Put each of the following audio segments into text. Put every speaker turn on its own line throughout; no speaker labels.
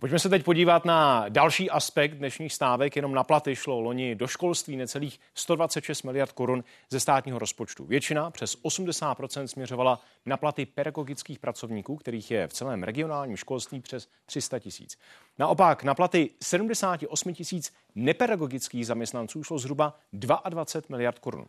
Pojďme se teď podívat na další aspekt dnešních stávek. Jenom na platy šlo loni do školství necelých 126 miliard korun ze státního rozpočtu. Většina, přes 80 směřovala na platy pedagogických pracovníků, kterých je v celém regionálním školství přes 300 tisíc. Naopak na platy 78 tisíc nepedagogických zaměstnanců šlo zhruba 22 miliard korun.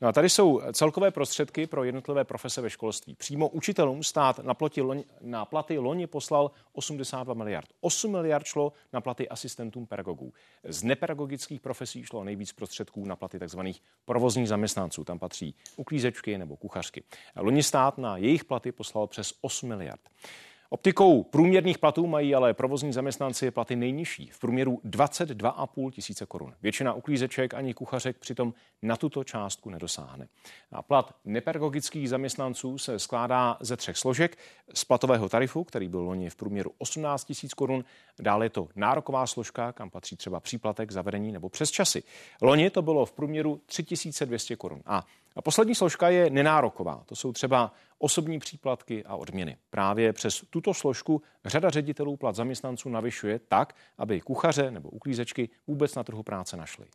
No a tady jsou celkové prostředky pro jednotlivé profese ve školství. Přímo učitelům stát na, ploti na platy loni poslal 82 miliard. 8 miliard šlo na platy asistentům pedagogů. Z nepedagogických profesí šlo nejvíc prostředků na platy tzv. provozních zaměstnanců. Tam patří uklízečky nebo kuchařky. Loni stát na jejich platy poslal přes 8 miliard. Optikou průměrných platů mají ale provozní zaměstnanci platy nejnižší, v průměru 22,5 tisíce korun. Většina uklízeček ani kuchařek přitom na tuto částku nedosáhne. A plat nepedagogických zaměstnanců se skládá ze třech složek. Z platového tarifu, který byl loni v průměru 18 tisíc korun, dále je to nároková složka, kam patří třeba příplatek, zavedení nebo přes časy. Loni to bylo v průměru 3200 korun. A a poslední složka je nenároková. To jsou třeba osobní příplatky a odměny. Právě přes tuto složku řada ředitelů plat zaměstnanců navyšuje tak, aby kuchaře nebo uklízečky vůbec na trhu práce našli.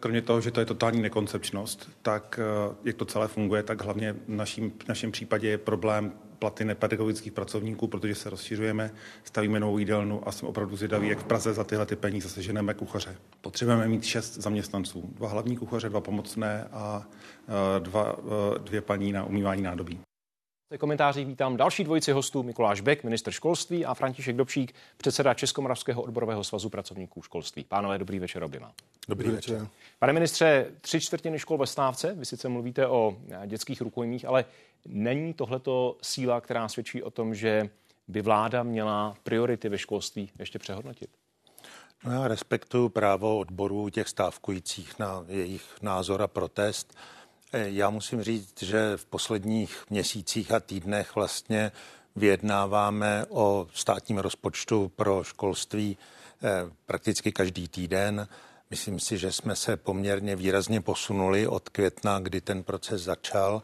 Kromě toho, že to je totální nekoncepčnost, tak eh, jak to celé funguje, tak hlavně v naším, v našem případě je problém platy nepedagogických pracovníků, protože se rozšiřujeme, stavíme novou jídelnu a jsem opravdu zvědavý, jak v Praze za tyhle ty peníze seženeme kuchaře. Potřebujeme mít šest zaměstnanců, dva hlavní kuchaře, dva pomocné a eh, dva, eh, dvě paní na umývání nádobí.
V komentářích vítám další dvojici hostů Mikuláš Bek, minister školství a František Dobšík, předseda Českomoravského odborového svazu pracovníků školství. Pánové, dobrý večer oběma.
Dobrý večer.
Pane ministře, tři čtvrtiny škol ve stávce, vy sice mluvíte o dětských rukojmích, ale není tohleto síla, která svědčí o tom, že by vláda měla priority ve školství ještě přehodnotit?
No já respektuju právo odborů těch stávkujících na jejich názor a protest. Eh, já musím říct, že v posledních měsících a týdnech vlastně vyjednáváme o státním rozpočtu pro školství eh, prakticky každý týden. Myslím si, že jsme se poměrně výrazně posunuli od května, kdy ten proces začal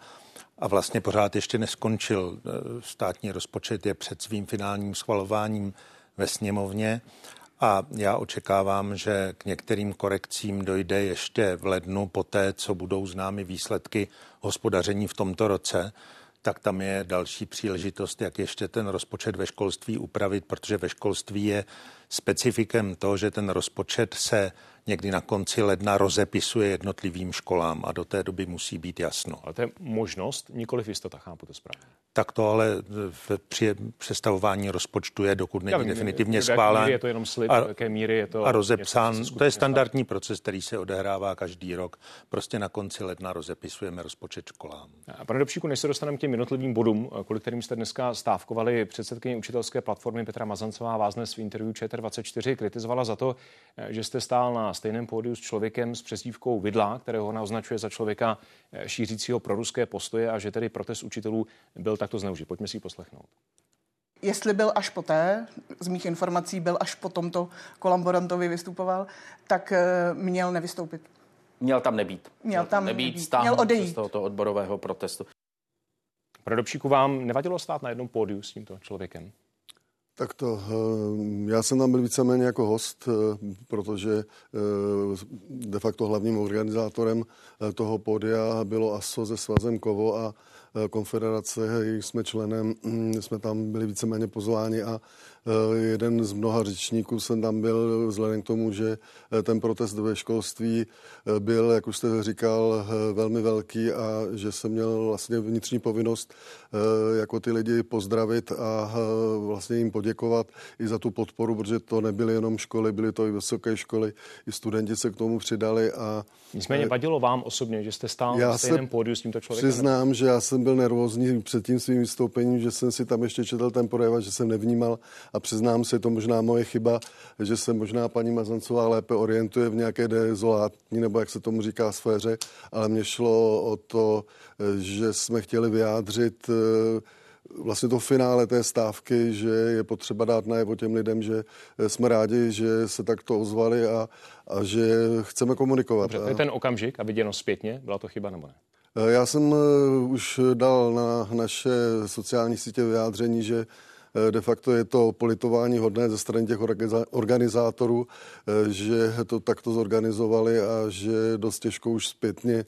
a vlastně pořád ještě neskončil. Eh, státní rozpočet je před svým finálním schvalováním ve sněmovně a já očekávám, že k některým korekcím dojde ještě v lednu, poté, co budou známy výsledky hospodaření v tomto roce tak tam je další příležitost, jak ještě ten rozpočet ve školství upravit, protože ve školství je specifikem to, že ten rozpočet se někdy na konci ledna rozepisuje jednotlivým školám a do té doby musí být jasno.
Ale to je možnost, nikoli jistota, chápu to správně.
Tak to ale v, při přestavování rozpočtu je, dokud není definitivně schválen.
je to jenom slib, a, jaké míry je to...
A rozepsán, něco, to je standardní stát. proces, který se odehrává každý rok. Prostě na konci ledna rozepisujeme rozpočet školám.
A pane Dobšíku, než se dostaneme k těm jednotlivým bodům, kvůli kterým jste dneska stávkovali, předsedkyně učitelské platformy Petra Mazancová vás dnes v interview ČT24 kritizovala za to, že jste stál na stejném pódiu s člověkem s přezdívkou Vidla, kterého ona označuje za člověka eh, šířícího proruské postoje a že tedy protest učitelů byl takto zneužit. Pojďme si ji poslechnout.
Jestli byl až poté, z mých informací byl až po tomto kolaborantovi vystupoval, tak eh, měl nevystoupit.
Měl tam nebýt.
Měl tam nebýt,
nebýt měl odejít. z tohoto odborového protestu.
Pro Dobšíku vám nevadilo stát na jednom pódiu s tímto člověkem?
Tak to, eh, já jsem tam byl víceméně jako host, eh, protože eh, de facto hlavním organizátorem toho pódia bylo ASO se svazem Kovo a konfederace, jejich jsme členem, mm, jsme tam byli víceméně pozváni a Eh, jeden z mnoha řečníků jsem tam byl vzhledem k tomu, že eh, ten protest ve školství eh, byl, jak už jste říkal, velmi velký a že jsem měl vlastně vnitřní povinnost jako ty lidi pozdravit a vlastně jim poděkovat i za tu podporu, protože to nebyly jenom školy, byly to i vysoké školy, i studenti se k tomu přidali. A
Nicméně vadilo vám osobně, že jste stál já na stejném pódiu s tímto člověkem?
Přiznám, že já jsem byl nervózní před tím svým vystoupením, že jsem si tam ještě četl ten projev že jsem nevnímal a přiznám se, je to možná moje chyba, že se možná paní Mazancová lépe orientuje v nějaké dezolátní, nebo jak se tomu říká, sféře, ale mně šlo o to, že jsme chtěli vyjádřit eh, vlastně to finále té stávky, že je potřeba dát najevo těm lidem, že jsme rádi, že se takto ozvali a, a že chceme komunikovat.
Dobře, to je ten okamžik a viděno zpětně, byla to chyba nebo ne?
Eh, já jsem eh, už dal na naše sociální sítě vyjádření, že De facto je to politování hodné ze strany těch organizátorů, že to takto zorganizovali a že dost těžko už zpětně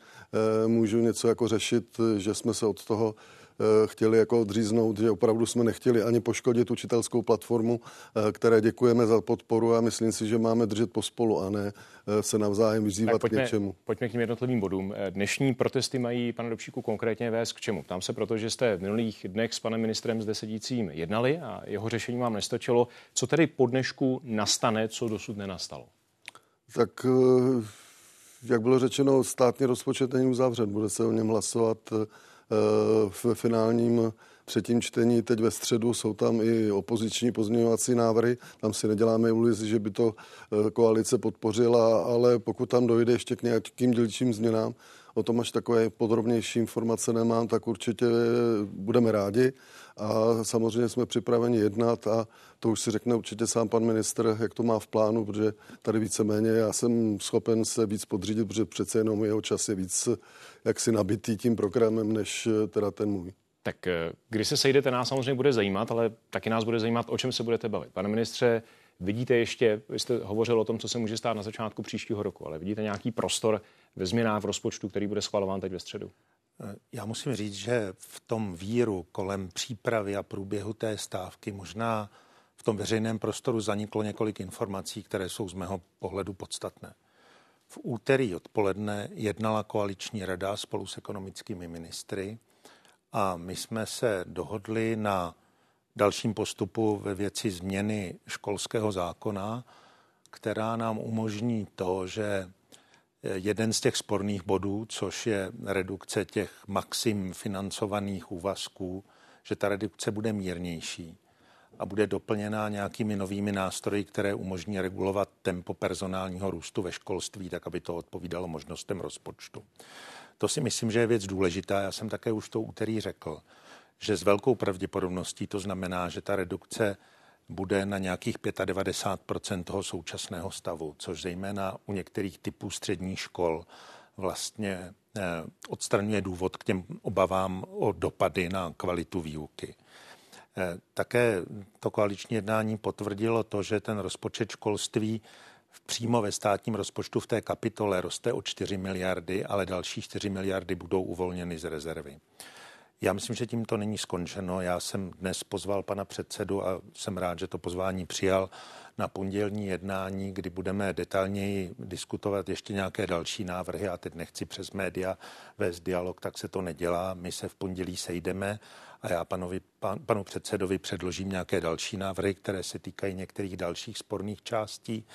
můžu něco jako řešit, že jsme se od toho Eh, chtěli jako odříznout, že opravdu jsme nechtěli ani poškodit učitelskou platformu, eh, které děkujeme za podporu a myslím si, že máme držet pospolu a ne eh, se navzájem vyzývat
pojďme,
k něčemu.
Pojďme k těm jednotlivým bodům. Dnešní protesty mají, pane Dobšíku, konkrétně vést k čemu? Tam se proto, že jste v minulých dnech s panem ministrem zde sedícím jednali a jeho řešení vám nestačilo. Co tedy po dnešku nastane, co dosud nenastalo?
Tak jak bylo řečeno, státní rozpočet není uzavřen. Bude se o něm hlasovat v finálním třetím čtení. Teď ve středu jsou tam i opoziční pozměňovací návrhy. Tam si neděláme iluzi, že by to eh, koalice podpořila, ale pokud tam dojde ještě k nějakým dílčím změnám, o tom až takové podrobnější informace nemám, tak určitě budeme rádi a samozřejmě jsme připraveni jednat a to už si řekne určitě sám pan minister, jak to má v plánu, protože tady víceméně já jsem schopen se víc podřídit, protože přece jenom jeho čas je víc jaksi nabitý tím programem, než teda ten můj.
Tak eh, když se sejdete, nás samozřejmě bude zajímat, ale taky nás bude zajímat, o čem se budete bavit. Pane ministře, vidíte ještě, vy jste hovořil o tom, co se může stát na začátku příštího roku, ale vidíte nějaký prostor ve změnách v rozpočtu, který bude schvalován teď ve středu?
Já musím říct, že v tom víru kolem přípravy a průběhu té stávky možná v tom veřejném prostoru zaniklo několik informací, které jsou z mého pohledu podstatné. V úterý odpoledne jednala koaliční rada spolu s ekonomickými ministry a my jsme se dohodli na dalším postupu ve věci změny školského zákona, která nám umožní to, že jeden z těch sporných bodů, což je redukce těch maxim financovaných úvazků, že ta redukce bude mírnější a bude doplněná nějakými novými nástroji, které umožní regulovat tempo personálního růstu ve školství, tak aby to odpovídalo možnostem rozpočtu. To si myslím, že je věc důležitá. Já jsem také už to úterý řekl, že s velkou pravděpodobností to znamená, že ta redukce bude na nějakých 95 toho současného stavu, což zejména u některých typů středních škol vlastně eh, odstraňuje důvod k těm obavám o dopady na kvalitu výuky. Eh, také to koaliční jednání potvrdilo to, že ten rozpočet školství přímo ve státním rozpočtu v té kapitole roste o 4 miliardy, ale další 4 miliardy budou uvolněny z rezervy. Já myslím, že tím to není skončeno. Já jsem dnes pozval pana předsedu a jsem rád, že to pozvání přijal na pondělní jednání, kdy budeme detailněji diskutovat ještě nějaké další návrhy. A teď nechci přes média vést dialog, tak se to nedělá. My se v pondělí sejdeme a já panovi, pan, panu předsedovi předložím nějaké další návrhy, které se týkají některých dalších sporných částí.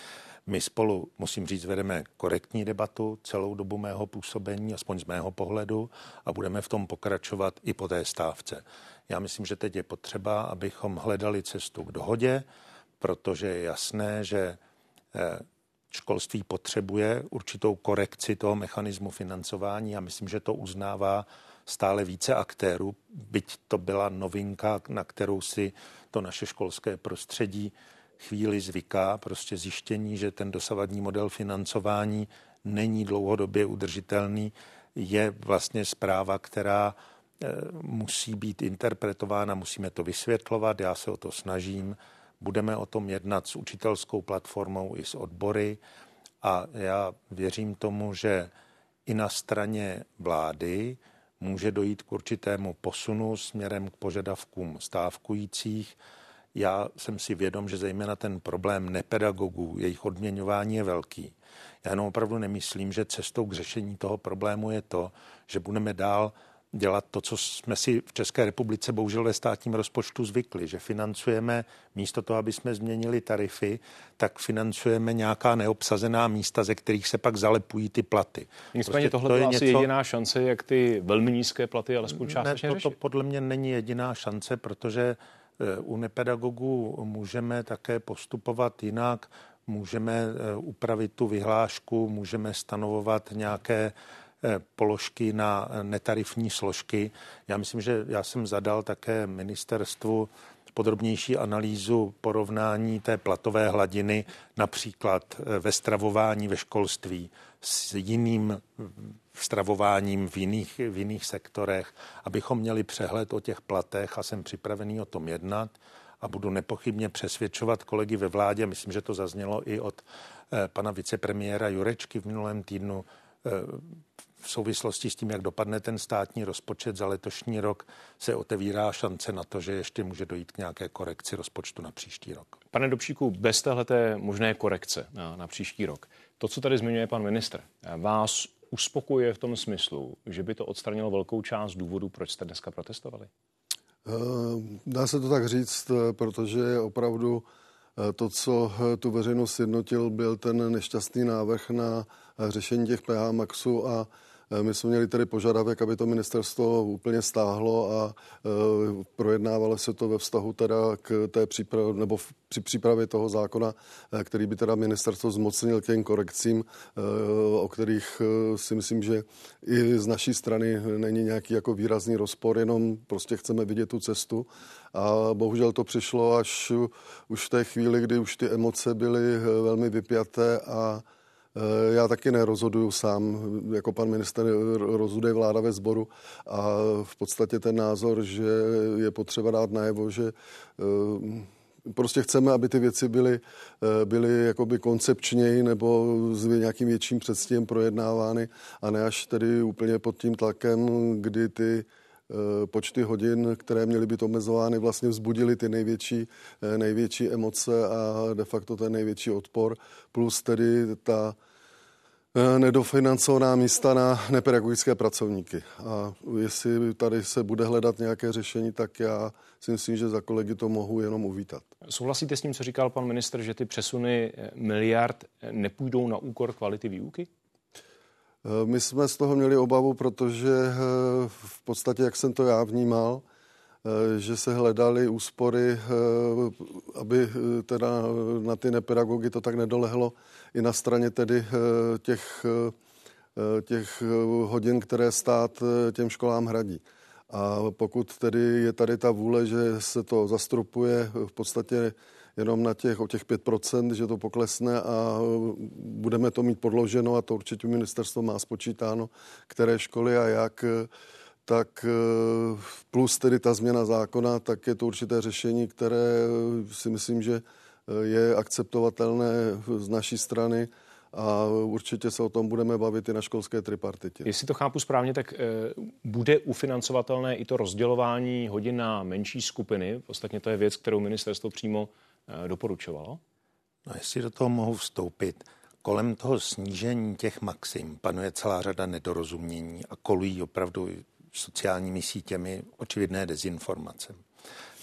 My spolu, musím říct, vedeme korektní debatu celou dobu mého působení, aspoň z mého pohledu, a budeme v tom pokračovat i po té stávce. Já myslím, že teď je potřeba, abychom hledali cestu k dohodě, protože je jasné, že eh, školství potřebuje určitou korekci toho mechanismu financování a myslím, že to uznává stále více aktérů, byť to byla novinka, na kterou si to naše školské prostředí chvíli zvyká, prostě zjištění, že ten dosavadní model financování není dlouhodobě udržitelný, je vlastně zpráva, která eh, musí být interpretována, musíme to vysvětlovat, já se o to snažím, budeme o tom jednat s učitelskou platformou i s odbory a já věřím tomu, že i na straně vlády může dojít k určitému posunu směrem k požadavkům stávkujících, já jsem si vědom, že zejména ten problém nepedagogů, jejich odměňování je velký. Já jenom opravdu nemyslím, že cestou k řešení toho problému je to, že budeme dál dělat to, co jsme si v České republice bohužel ve státním rozpočtu zvykli, že financujeme místo toho, aby jsme změnili tarify, tak financujeme nějaká neobsazená místa, ze kterých se pak zalepují ty platy.
Nicméně prostě tohle to je asi něco... jediná šance, jak ty velmi nízké platy alespoň částečně
ne, to, to podle mě není jediná šance, protože u nepedagogů můžeme také postupovat jinak, můžeme eh, upravit tu vyhlášku, můžeme stanovovat nějaké eh, položky na netarifní složky. Já myslím, že já jsem zadal také ministerstvu podrobnější analýzu porovnání té platové hladiny například ve stravování ve školství s jiným stravováním v jiných, v jiných sektorech, abychom měli přehled o těch platech a jsem připravený o tom jednat. a budu nepochybně přesvědčovat kolegy ve vládě, myslím, že to zaznělo i od eh, pana vicepremiéra Jurečky v minulém týdnu, eh, v souvislosti s tím, jak dopadne ten státní rozpočet za letošní rok, se otevírá šance na to, že ještě může dojít k nějaké korekci rozpočtu na příští rok.
Pane Dobšíku, bez téhleté možné korekce na, na příští rok, to, co tady zmiňuje pan ministr, vás uspokojuje v tom smyslu, že by to odstranilo velkou část důvodů, proč jste dneska protestovali?
Eh, dá se to tak říct, eh, protože opravdu eh, to, co tu veřejnost sjednotil, byl ten nešťastný návrh na řešení těch PH Maxu a my jsme měli tedy požadavek, aby to ministerstvo úplně stáhlo a eh, projednávalo se to ve vztahu teda k té přípravě, nebo při přípravě toho zákona, eh, který by teda ministerstvo zmocnil k těm korekcím, o kterých si myslím, že i z naší strany není nějaký jako výrazný rozpor, jenom prostě chceme vidět tu cestu. A bohužel to přišlo až už v té chvíli, kdy už ty emoce byly velmi vypjaté a Eh, já taky nerozhoduju sám, jako pan minister rozhoduje vláda ve sboru a v podstatě ten názor, že je potřeba dát najevo, že eh, prostě chceme, aby ty věci byly, eh, byly jakoby koncepčněji nebo s nějakým větším předstihem projednávány a ne až tedy úplně pod tím tlakem, kdy ty Eh, počty hodin, které měly být omezovány, vlastně vzbudily ty největší, eh, největší emoce a de facto ten největší odpor, plus tedy ta eh, nedofinancovaná místa na nepedagogické pracovníky. A jestli tady se bude hledat nějaké řešení, tak já si myslím, že za kolegy to mohu jenom uvítat.
Souhlasíte s tím, co říkal pan ministr, že ty přesuny miliard nepůjdou na úkor kvality výuky?
Eh, my jsme z toho měli obavu, protože eh, v podstatě, jak jsem to já vnímal, eh, že se hledaly úspory, aby teda na ty nepedagogy to tak nedolehlo i na straně tedy těch, těch hodin, které stát těm školám hradí. A pokud tedy je tady ta vůle, že se to zastrupuje v podstatě jenom na těch, o těch 5%, že to poklesne a budeme to mít podloženo a to určitě ministerstvo má spočítáno, které školy a jak, tak plus tedy ta změna zákona, tak je to určité řešení, které si myslím, že je akceptovatelné z naší strany a určitě se o tom budeme bavit i na školské tripartitě.
Jestli to chápu správně, tak e, bude ufinancovatelné i to rozdělování hodin na menší skupiny. Ostatně to je věc, kterou ministerstvo přímo Eh, doporučovalo?
No, jestli do toho mohu vstoupit, kolem toho snížení těch maxim panuje celá řada nedorozumění a kolují opravdu sociálními sítěmi očividné dezinformace.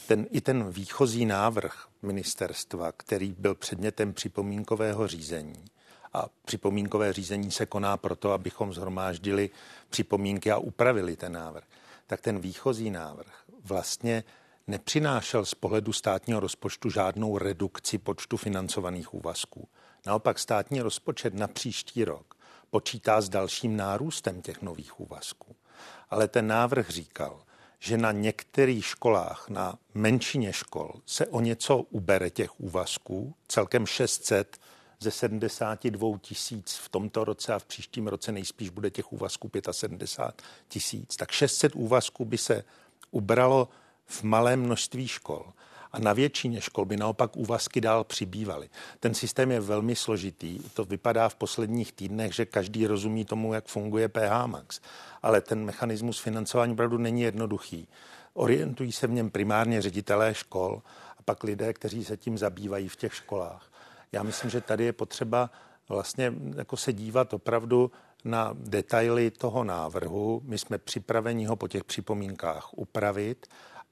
Ten, I ten výchozí návrh ministerstva, který byl předmětem připomínkového řízení, a připomínkové řízení se koná proto, abychom zhromáždili připomínky a upravili ten návrh, tak ten výchozí návrh vlastně nepřinášel z pohledu státního rozpočtu žádnou redukci počtu financovaných úvazků. Naopak státní rozpočet na příští rok počítá s dalším nárůstem těch nových úvazků. Ale ten návrh říkal, že na některých školách, na menšině škol, se o něco ubere těch úvazků, celkem 600 ze 72 tisíc v tomto roce a v příštím roce nejspíš bude těch úvazků 75 tisíc. Tak 600 úvazků by se ubralo v malém množství škol. A na většině škol by naopak úvazky dál přibývaly. Ten systém je velmi složitý. To vypadá v posledních týdnech, že každý rozumí tomu, jak funguje PH Max. Ale ten mechanismus financování opravdu není jednoduchý. Orientují se v něm primárně ředitelé škol a pak lidé, kteří se tím zabývají v těch školách. Já myslím, že tady je potřeba vlastně jako se dívat opravdu na detaily toho návrhu. My jsme připraveni ho po těch připomínkách upravit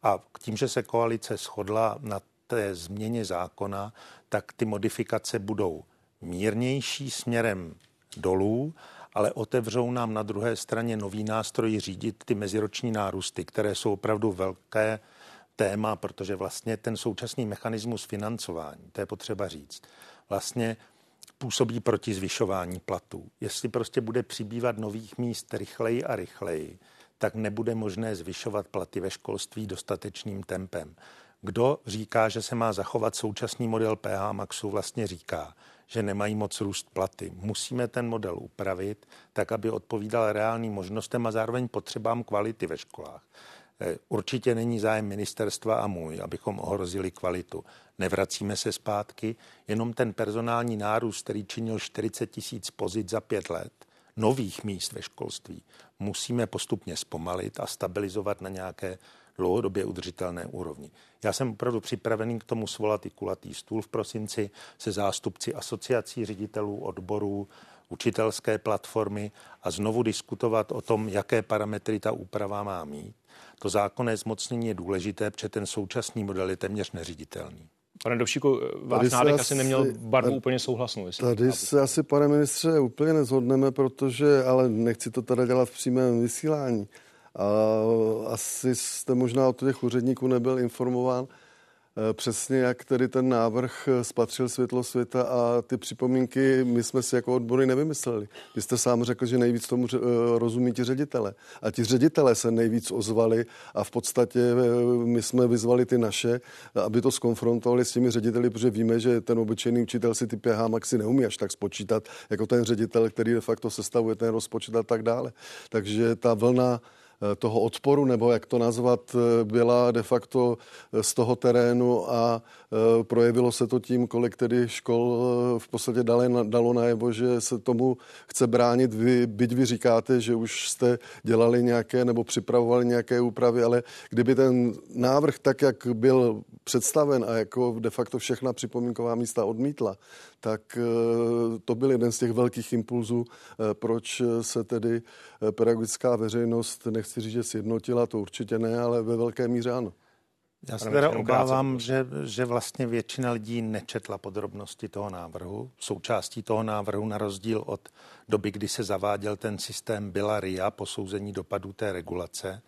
a tím, že se koalice shodla na té změně zákona, tak ty modifikace budou mírnější směrem dolů, ale otevřou nám na druhé straně nový nástroj řídit ty meziroční nárůsty, které jsou opravdu velké téma, protože vlastně ten současný mechanismus financování, to je potřeba říct, vlastně působí proti zvyšování platů. Jestli prostě bude přibývat nových míst rychleji a rychleji, tak nebude možné zvyšovat platy ve školství dostatečným tempem. Kdo říká, že se má zachovat současný model PH Maxu, vlastně říká, že nemají moc růst platy. Musíme ten model upravit tak, aby odpovídal reálným možnostem a zároveň potřebám kvality ve školách. Eh, určitě není zájem ministerstva a můj, abychom ohrozili kvalitu. Nevracíme se zpátky, jenom ten personální nárůst, který činil 40 tisíc pozic za pět let, nových míst ve školství, musíme postupně zpomalit a stabilizovat na nějaké dlouhodobě udržitelné úrovni. Já jsem opravdu připravený k tomu svolat i kulatý stůl v prosinci se zástupci asociací ředitelů odborů, učitelské platformy a znovu diskutovat o tom, jaké parametry ta úprava má mít. To zákonné zmocnění je důležité, protože ten současný model je téměř neřiditelný.
Pane Dovšíku, váš návrh asi neměl barvu tady, úplně souhlasnou.
Tady se asi, pane ministře, úplně nezhodneme, protože, ale nechci to teda dělat v přímém vysílání. A asi jste možná od těch úředníků nebyl informován, Eh, přesně, jak tedy ten návrh eh, spatřil světlo světa a ty připomínky my jsme si jako odbory nevymysleli. Vy jste sám řekl, že nejvíc tomu eh, rozumí ti ředitele. A ti ředitele se nejvíc ozvali a v podstatě my jsme vyzvali ty naše, aby to skonfrontovali s těmi řediteli, protože víme, že ten obyčejný učitel si ty PH maxi neumí až tak spočítat, jako ten ředitel, který de facto sestavuje ten rozpočet a tak dále. Takže ta vlna Eh, toho odporu, nebo jak to nazvat, eh, byla de facto eh, z toho terénu a projevilo se to tím, kolik tedy škol v podstatě dalo, dalo najevo, že se tomu chce bránit. Vy, byť vy říkáte, že už jste dělali nějaké nebo připravovali nějaké úpravy, ale kdyby ten návrh tak, jak byl představen a jako de facto všechna připomínková místa odmítla, tak to byl jeden z těch velkých impulzů, proč se tedy pedagogická veřejnost nech nechci říct, že sjednotila, to určitě ne, ale ve velké míře ano.
Já se teda obávám, že, že vlastně většina lidí nečetla podrobnosti toho návrhu. Součástí toho návrhu, na rozdíl od doby, kdy se zaváděl ten systém, byla RIA, posouzení dopadů té regulace,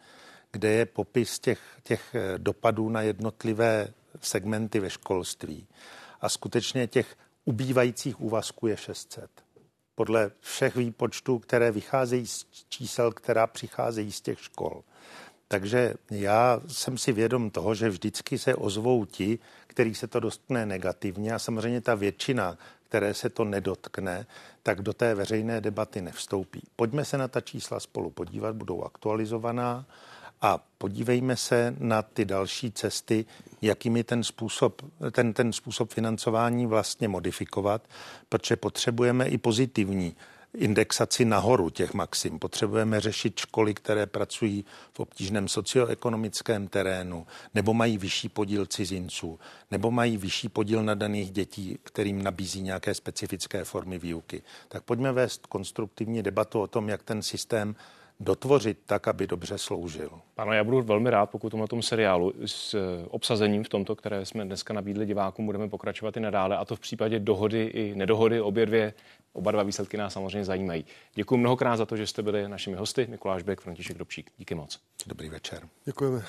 kde je popis těch, těch eh, dopadů na jednotlivé segmenty ve školství. A skutečně těch ubývajících úvazků je 600 podle všech výpočtů, které vycházejí z čísel, která přicházejí z těch škol. Takže já jsem si vědom toho, že vždycky se ozvou ti, který se to dostane negativně a samozřejmě ta většina, které se to nedotkne, tak do té veřejné debaty nevstoupí. Pojďme se na ta čísla spolu podívat, budou aktualizovaná a podívejme se na ty další cesty, jakými ten způsob, ten, ten způsob financování vlastně modifikovat, protože potřebujeme i pozitivní indexaci nahoru těch maxim. Potřebujeme řešit školy, které pracují v obtížném socioekonomickém terénu, nebo mají vyšší podíl cizinců, nebo mají vyšší podíl nadaných dětí, kterým nabízí nějaké specifické formy výuky. Tak pojďme vést konstruktivní debatu o tom, jak ten systém dotvořit tak, aby dobře sloužil.
Ano, já budu velmi rád, pokud na tom seriálu s eh, obsazením v tomto, které jsme dneska nabídli divákům, budeme pokračovat i nadále a to v případě dohody i nedohody. Obě dvě, oba dva výsledky nás samozřejmě zajímají. Děkuji mnohokrát za to, že jste byli našimi hosty. Mikuláš Bek, František Dobšík. Díky moc.
Dobrý večer.
Děkujeme.